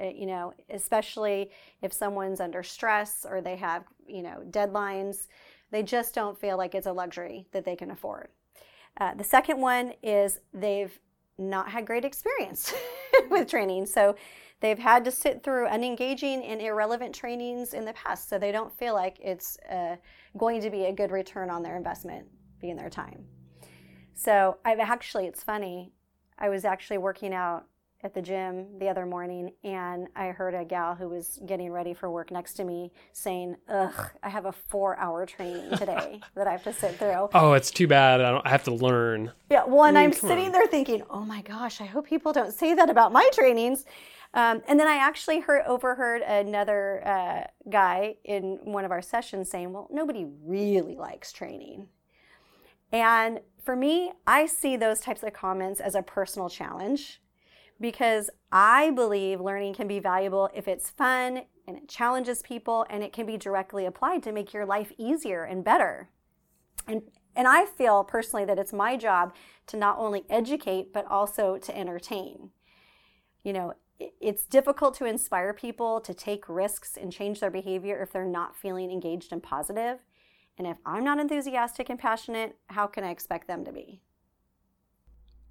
[SPEAKER 4] Uh, you know, especially if someone's under stress or they have, you know, deadlines, they just don't feel like it's a luxury that they can afford. Uh, the second one is they've not had great experience with training. So they've had to sit through unengaging and irrelevant trainings in the past. So they don't feel like it's uh, going to be a good return on their investment being their time. So I've actually, it's funny, I was actually working out at the gym the other morning and I heard a gal who was getting ready for work next to me saying, Ugh, I have a four hour training today that I have to sit through.
[SPEAKER 1] Oh, it's too bad. I, don't, I have to learn.
[SPEAKER 4] Yeah, well, and I am sitting on. there thinking, oh my gosh, I hope people don't say that about my trainings. Um, and then I actually heard overheard another uh, guy in one of our sessions saying, well, nobody really likes training. And for me, I see those types of comments as a personal challenge because I believe learning can be valuable if it's fun and it challenges people and it can be directly applied to make your life easier and better. And and I feel personally that it's my job to not only educate but also to entertain. You know, it's difficult to inspire people to take risks and change their behavior if they're not feeling engaged and positive. And if I'm not enthusiastic and passionate, how can I expect them to be?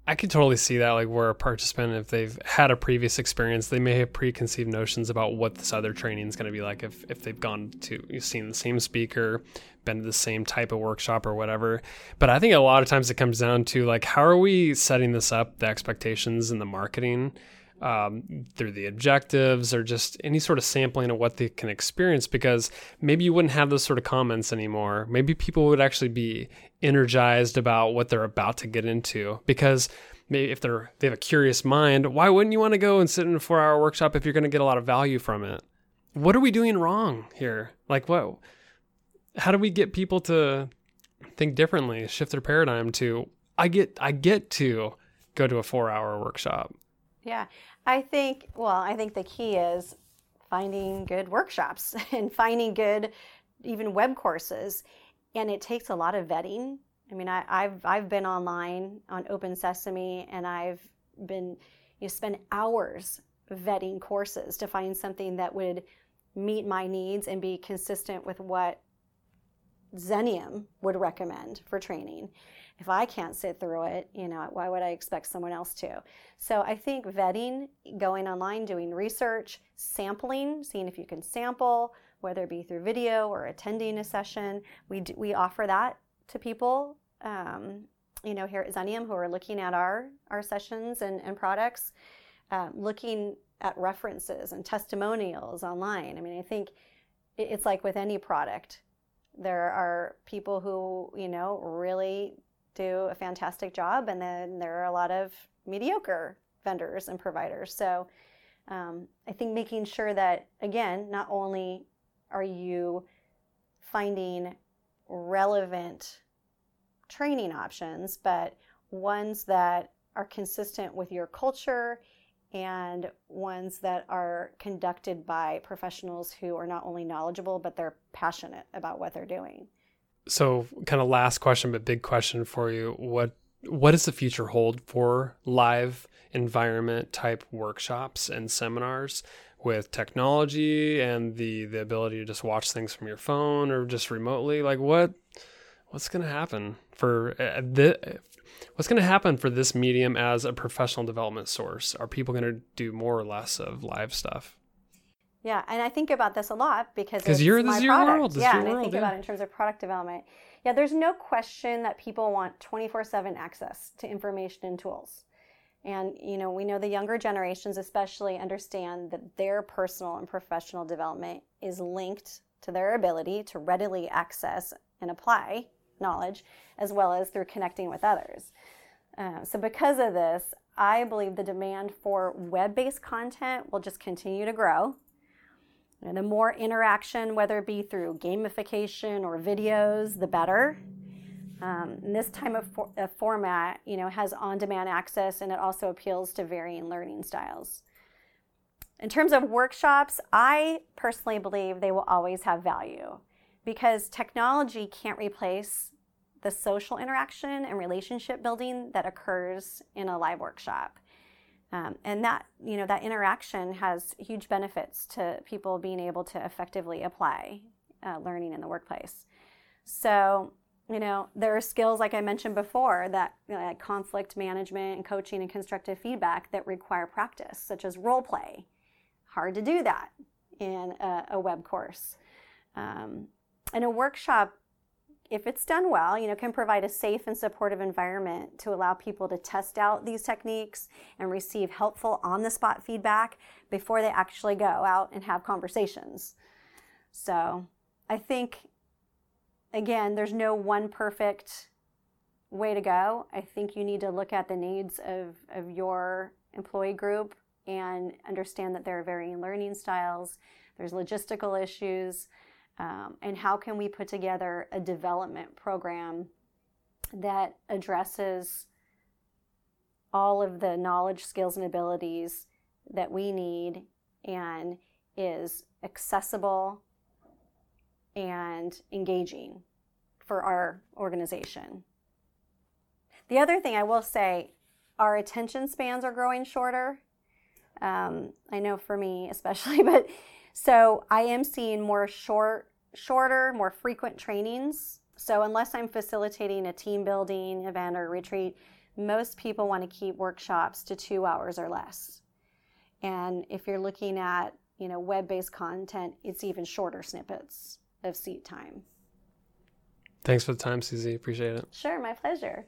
[SPEAKER 1] I could totally see that, like where a participant, if they've had a previous experience, they may have preconceived notions about what this other training is going to be like. If if they've gone to, you've seen the same speaker, been to the same type of workshop or whatever. But I think a lot of times it comes down to like, how are we setting this up, the expectations and the marketing um, through the objectives or just any sort of sampling of what they can experience because maybe you wouldn't have those sort of comments anymore. Maybe people would actually be energized about what they're about to get into because maybe if they're they have a curious mind, why wouldn't you want to go and sit in a 4-hour workshop if you're going to get a lot of value from it? What are we doing wrong here? Like what how do we get people to think differently, shift their paradigm to I get I get to go to a 4-hour workshop.
[SPEAKER 4] Yeah. I think, well, I think the key is finding good workshops and finding good, even web courses. And it takes a lot of vetting. I mean, I, have I've been online on Open Sesame and I've been, you spend hours vetting courses to find something that would meet my needs and be consistent with what Xenium would recommend for training if I can't sit through it, you know, why would I expect someone else to? So I think vetting, going online, doing research, sampling, seeing if you can sample, whether it be through video or attending a session, we do, we offer that to people. Um, you know, here at Xenium, who are looking at our our sessions and, and products, um, looking at references and testimonials online. I mean, I think it's like with any product there are people who you know really do a fantastic job, and then there are a lot of mediocre vendors and providers. So um, I think making sure that, again, not only are you finding relevant training options, but ones that are consistent with your culture and ones that are conducted by professionals who are not only knowledgeable, but they're passionate about what they're doing
[SPEAKER 1] so kind of last question but big question for you. What what does the future hold for live environment type workshops and seminars with technology and the the ability to just watch things from your phone or just remotely? Like what what's going to happen for uh, the what's going to happen for this medium as a professional development source? Are people going to do more or less of live stuff
[SPEAKER 4] yeah, and I think about this a lot because
[SPEAKER 1] because you're this your
[SPEAKER 4] product.
[SPEAKER 1] world. This
[SPEAKER 4] yeah,
[SPEAKER 1] your
[SPEAKER 4] and
[SPEAKER 1] world,
[SPEAKER 4] I think
[SPEAKER 1] yeah.
[SPEAKER 4] about it in terms of product development. Yeah, there's no question that people want 24/7 access to information and tools. And you know, we know the younger generations especially understand that their personal and professional development is linked to their ability to readily access and apply knowledge as well as through connecting with others. Uh, so because of this, I believe the demand for web based content will just continue to grow. And the more interaction, whether it be through gamification or videos, the better. Um, this type of, for, of format, you know, has on-demand access and it also appeals to varying learning styles. In terms of workshops, I personally believe they will always have value because technology can't replace the social interaction and relationship building that occurs in a live workshop. Um, and that you know that interaction has huge benefits to people being able to effectively apply uh, learning in the workplace. So you know there are skills like I mentioned before that you know, like conflict management and coaching and constructive feedback that require practice, such as role play. Hard to do that in a, a web course. Um, and a workshop if it's done well, you know, can provide a safe and supportive environment to allow people to test out these techniques and receive helpful on the spot feedback before they actually go out and have conversations. So, I think again, there's no one perfect way to go. I think you need to look at the needs of, of your employee group and understand that there are varying learning styles, there's logistical issues um, and how can we put together a development program that addresses all of the knowledge, skills, and abilities that we need and is accessible and engaging for our organization. The other thing I will say, our attention spans are growing shorter. Um, I know for me, especially, but so I am seeing more short, shorter, more frequent trainings. So unless I'm facilitating a team building event or retreat, most people want to keep workshops to two hours or less. And if you're looking at, you know, web-based content, it's even shorter snippets of seat time.
[SPEAKER 1] Thanks for the time, Susie. Appreciate it.
[SPEAKER 4] Sure, my pleasure.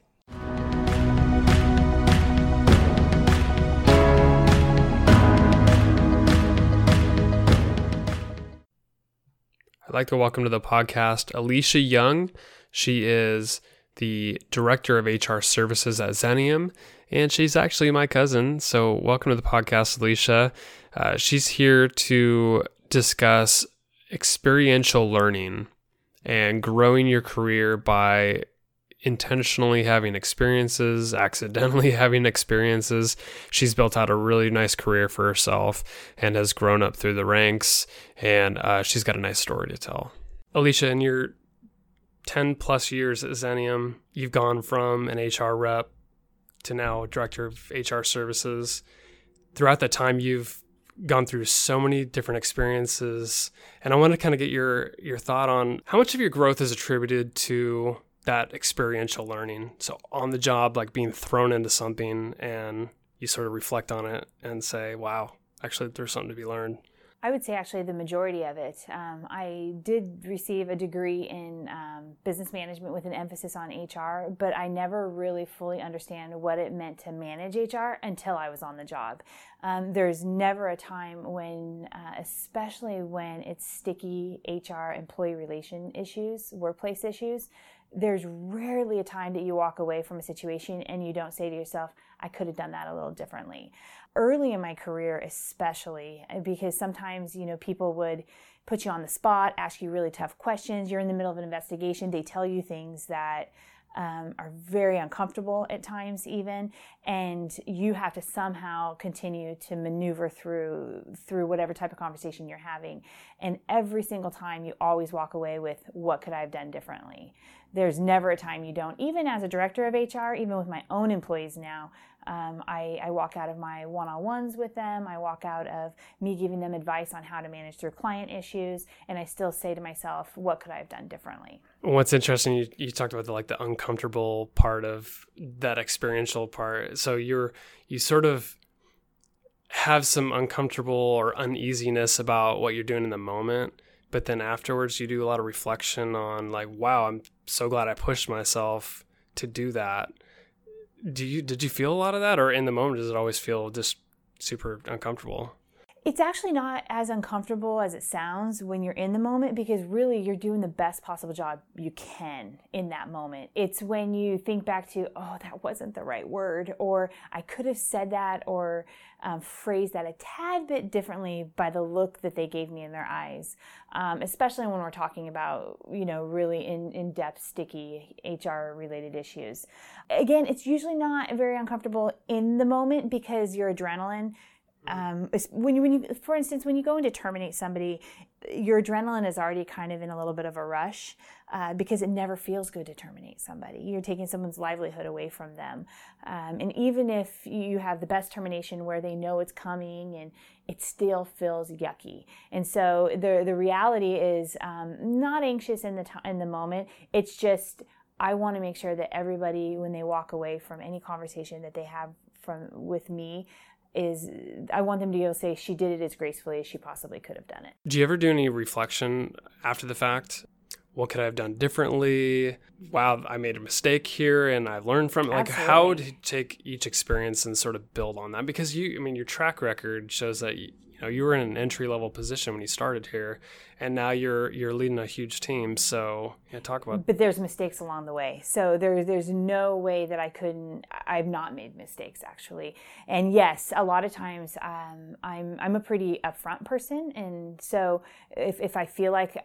[SPEAKER 1] I'd like to welcome to the podcast Alicia Young. She is the director of HR services at Xenium, and she's actually my cousin. So, welcome to the podcast, Alicia. Uh, she's here to discuss experiential learning and growing your career by intentionally having experiences, accidentally having experiences. She's built out a really nice career for herself and has grown up through the ranks, and uh, she's got a nice story to tell. Alicia, in your 10 plus years at Xenium, you've gone from an HR rep to now director of HR services. Throughout that time, you've gone through so many different experiences and i want to kind of get your your thought on how much of your growth is attributed to that experiential learning. So on the job, like being thrown into something and you sort of reflect on it and say, wow, actually, there's something to be learned.
[SPEAKER 5] I would say actually the majority of it. Um, I did receive a degree in um, business management with an emphasis on HR, but I never really fully understand what it meant to manage HR until I was on the job. Um, there's never a time when, uh, especially when it's sticky HR employee relation issues, workplace issues, there's rarely a time that you walk away from a situation and you don't say to yourself, I could have done that a little differently. Early in my career, especially, uh, because sometimes, you know, people would put you on the spot, ask you really tough questions. You're in the middle of an investigation, they tell you things that um, are very uncomfortable at times even and you have to somehow continue to maneuver through through whatever type of conversation you're having and every single time you always walk away with what could i have done differently there's never a time you don't even as a director of hr even with my own employees now um, I, I, walk out of my one on ones with them. I walk out of me giving them advice on how to manage through client issues. And I still say to myself, what could I have done differently?
[SPEAKER 1] What's interesting, you, you talked about the, like the uncomfortable part of that experiential part. So you're, you sort of have some uncomfortable or uneasiness about what you're doing in the moment. But then afterwards, you do a lot of reflection on, like, wow, I'm so glad I pushed myself to do that. Do you did you feel a lot of that or in the moment does it always feel just super uncomfortable
[SPEAKER 5] it's actually not as uncomfortable as it sounds when you're in the moment because really you're doing the best possible job you can in that moment. It's when you think back to, oh, that wasn't the right word, or I could have said that or um, phrased that a tad bit differently by the look that they gave me in their eyes, um, especially when we're talking about, you know, really in, in depth, sticky HR related issues. Again, it's usually not very uncomfortable in the moment because your adrenaline um, when you, when you, for instance, when you go in to terminate somebody, your adrenaline is already kind of in a little bit of a rush uh, because it never feels good to terminate somebody. You're taking someone's livelihood away from them, um, and even if you have the best termination where they know it's coming and it still feels yucky. And so the the reality is um, not anxious in the t- in the moment. It's just I want to make sure that everybody, when they walk away from any conversation that they have from with me, is I want them to be able to say she did it as gracefully as she possibly could have done it.
[SPEAKER 1] Do you ever do any reflection after the fact? What could I have done differently? Wow, I made a mistake here and I learned from it. Like
[SPEAKER 5] Absolutely.
[SPEAKER 1] how to take each experience and sort of build on that because you I mean your track record shows that you, know you were in an entry level position when you started here and now you're you're leading a huge team. So, yeah, talk about
[SPEAKER 5] But there's mistakes along the way. So there's there's no way that I couldn't I've not made mistakes actually. And yes, a lot of times um, I'm I'm a pretty upfront person and so if if I feel like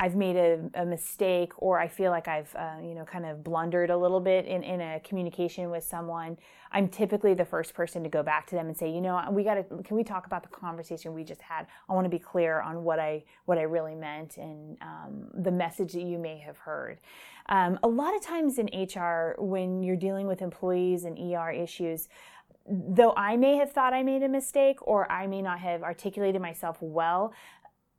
[SPEAKER 5] I've made a, a, mistake or I feel like I've, uh, you know, kind of blundered a little bit in, in a communication with someone, I'm typically the first person to go back to them and say, you know, we got to, can we talk about the conversation we just had? I want to be clear on what I, what I really meant and um, the message that you may have heard. Um, a lot of times in HR, when you're dealing with employees and ER issues, though I may have thought I made a mistake or I may not have articulated myself well,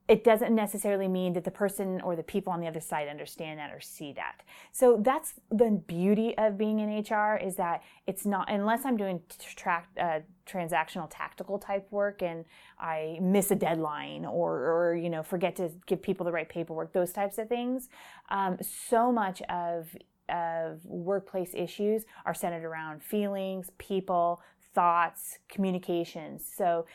[SPEAKER 5] it doesn't necessarily mean that the person or the people on the other side understand that or see that. So that's the beauty of being in HR is that it's not unless I'm doing track, uh, transactional tactical type work and I miss a deadline or, or you know forget to give people the right paperwork, those types of things. Um, so much of of workplace issues are centered around feelings, people, thoughts, communications. So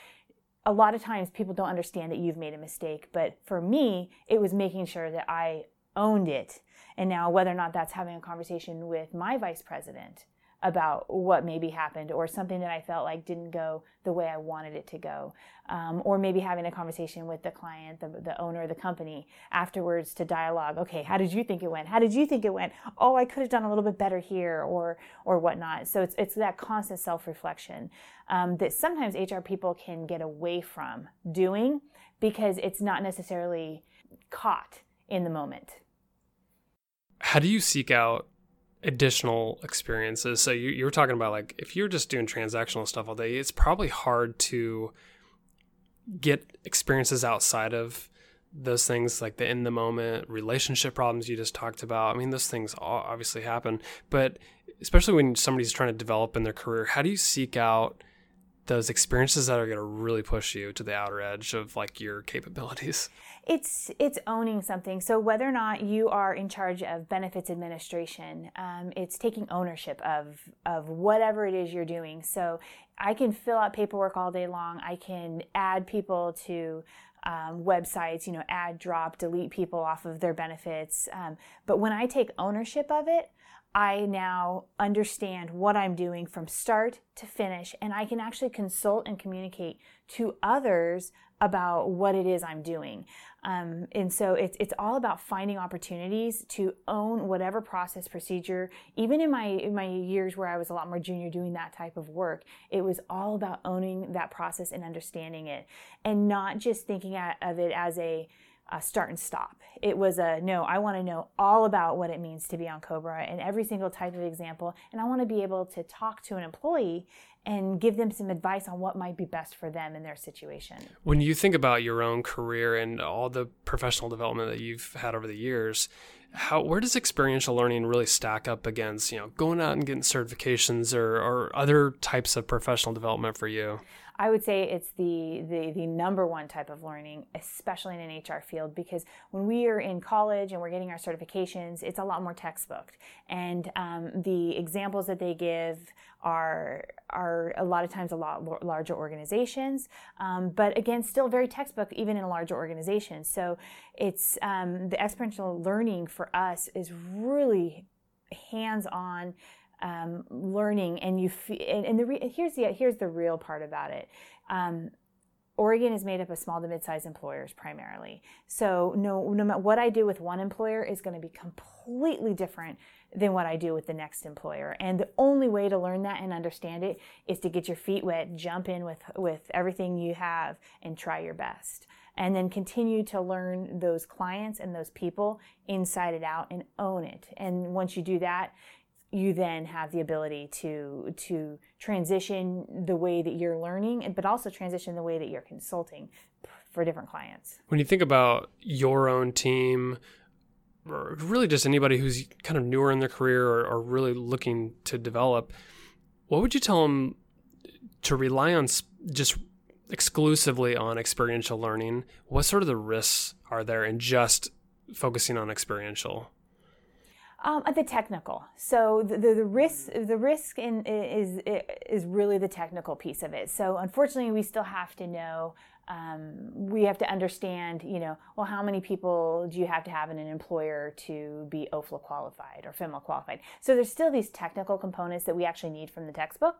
[SPEAKER 5] a lot of times people don't understand that you've made a mistake, but for me, it was making sure that I owned it. And now, whether or not that's having a conversation with my vice president about what maybe happened or something that I felt like didn't go the way I wanted it to go. Um, or maybe having a conversation with the client, the, the owner of the company afterwards to dialogue. Okay, how did you think it went? How did you think it went? Oh, I could have done a little bit better here or, or whatnot. So it's, it's that constant self-reflection um, that sometimes HR people can get away from doing because it's not necessarily caught in the moment.
[SPEAKER 1] How do you seek out additional experiences. So you, you were talking about like if you're just doing transactional stuff all day, it's probably hard to get experiences outside of those things like the in the moment relationship problems you just talked about. I mean, those things obviously happen, but especially when somebody's trying to develop in their career, how do you seek out those experiences that are going to really push you to the outer edge of like your capabilities?
[SPEAKER 5] It's it's owning something. So whether or not you are in charge of benefits administration, um, it's taking ownership of of whatever it is you're doing. So I can fill out paperwork all day long. I can add people to um, websites, you know, add, drop, delete people off of their benefits. Um, but when I take ownership of it, I now understand what I'm doing from start to finish, and I can actually consult and communicate to others about what it is I'm doing. Um, and so it's, it's all about finding opportunities to own whatever process procedure. Even in my, in my years where I was a lot more junior doing that type of work, it was all about owning that process and understanding it and not just thinking of it as a, a start and stop. It was a no, I want to know all about what it means to be on COBRA and every single type of example. And I want to be able to talk to an employee and give them some advice on what might be best for them in their situation.
[SPEAKER 1] When you think about your own career and all the professional development that you've had over the years, how where does experiential learning really stack up against, you know, going out and getting certifications or, or other types of professional development for you?
[SPEAKER 5] I would say it's the, the the number one type of learning, especially in an HR field, because when we are in college and we're getting our certifications, it's a lot more textbooked, and um, the examples that they give are are a lot of times a lot larger organizations, um, but again, still very textbook even in a larger organization. So it's um, the experiential learning for us is really hands on um, learning and you f- and, and the re- here's the here's the real part about it um, Oregon is made up of small to mid-sized employers primarily. So no, no matter what I do with one employer is going to be completely different than what I do with the next employer. And the only way to learn that and understand it is to get your feet wet, jump in with, with everything you have and try your best. And then continue to learn those clients and those people inside and out and own it. And once you do that, you then have the ability to to transition the way that you're learning but also transition the way that you're consulting for different clients.
[SPEAKER 1] When you think about your own team or really just anybody who's kind of newer in their career or, or really looking to develop what would you tell them to rely on just exclusively on experiential learning? What sort of the risks are there in just focusing on experiential
[SPEAKER 5] um, the technical. So the, the, the, risk the risk in, is is really the technical piece of it. So unfortunately, we still have to know. Um, we have to understand, you know, well, how many people do you have to have in an employer to be OFLA qualified or FMLA qualified? So there's still these technical components that we actually need from the textbook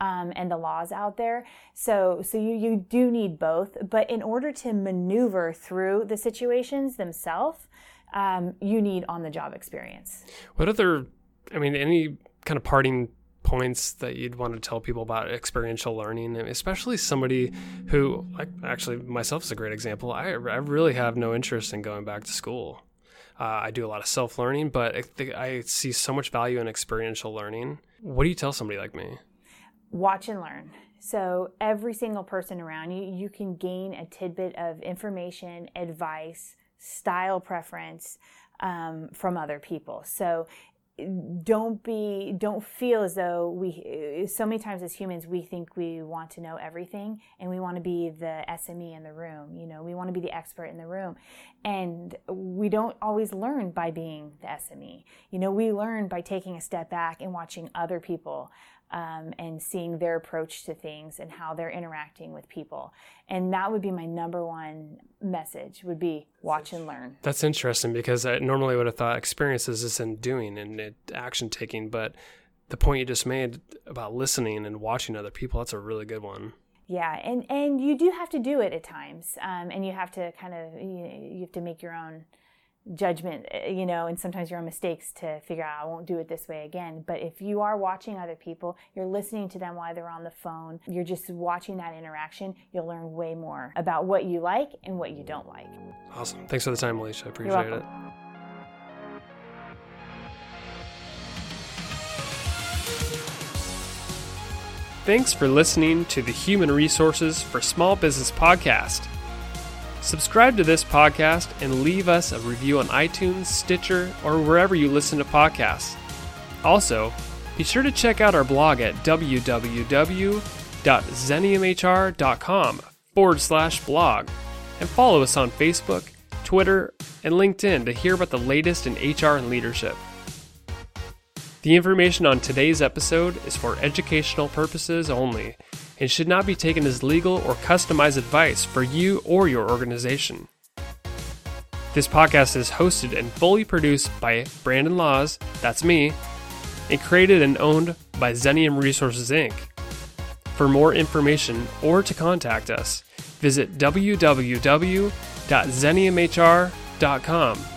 [SPEAKER 5] um, and the laws out there. So, so you, you do need both. But in order to maneuver through the situations themselves, um, you need on the job experience.
[SPEAKER 1] What other, I mean, any kind of parting points that you'd want to tell people about experiential learning, especially somebody who, like, actually, myself is a great example. I, I really have no interest in going back to school. Uh, I do a lot of self learning, but I, I see so much value in experiential learning. What do you tell somebody like me?
[SPEAKER 5] Watch and learn. So, every single person around you, you can gain a tidbit of information, advice, style preference um, from other people. So don't be don't feel as though we so many times as humans we think we want to know everything and we want to be the SME in the room you know we want to be the expert in the room and we don't always learn by being the SME you know we learn by taking a step back and watching other people um, and seeing their approach to things and how they're interacting with people. And that would be my number one message would be watch and learn.
[SPEAKER 1] That's interesting because I normally would have thought experiences is in doing and action taking, but the point you just made about listening and watching other people, that's a really good one.
[SPEAKER 5] Yeah, and, and you do have to do it at times, um, and you have to kind of you, you have to make your own judgment, eh, you know, and sometimes your own mistakes to figure out I won't do it this way again. But if you are watching other people, you're listening to them while they're on the phone, you're just watching that interaction, you'll learn way more about what you like and what you don't like.
[SPEAKER 1] Awesome. Thanks for the time, Alicia. I appreciate it. Thanks for listening to the Human Resources for Small Business podcast. Subscribe to this podcast and leave us a review on iTunes, Stitcher, or wherever you listen to podcasts. Also, be sure to check out our blog at www.xeniumhr.com forward slash blog and follow us on Facebook, Twitter, and LinkedIn to hear about the latest in HR and leadership. The information on today's episode is for educational purposes only and should not be taken as legal or customized advice for you or your organization. This podcast is hosted and fully produced by Brandon Laws, that's me, and created and owned by Xenium Resources Inc. For more information or to contact us, visit www.xeniumhr.com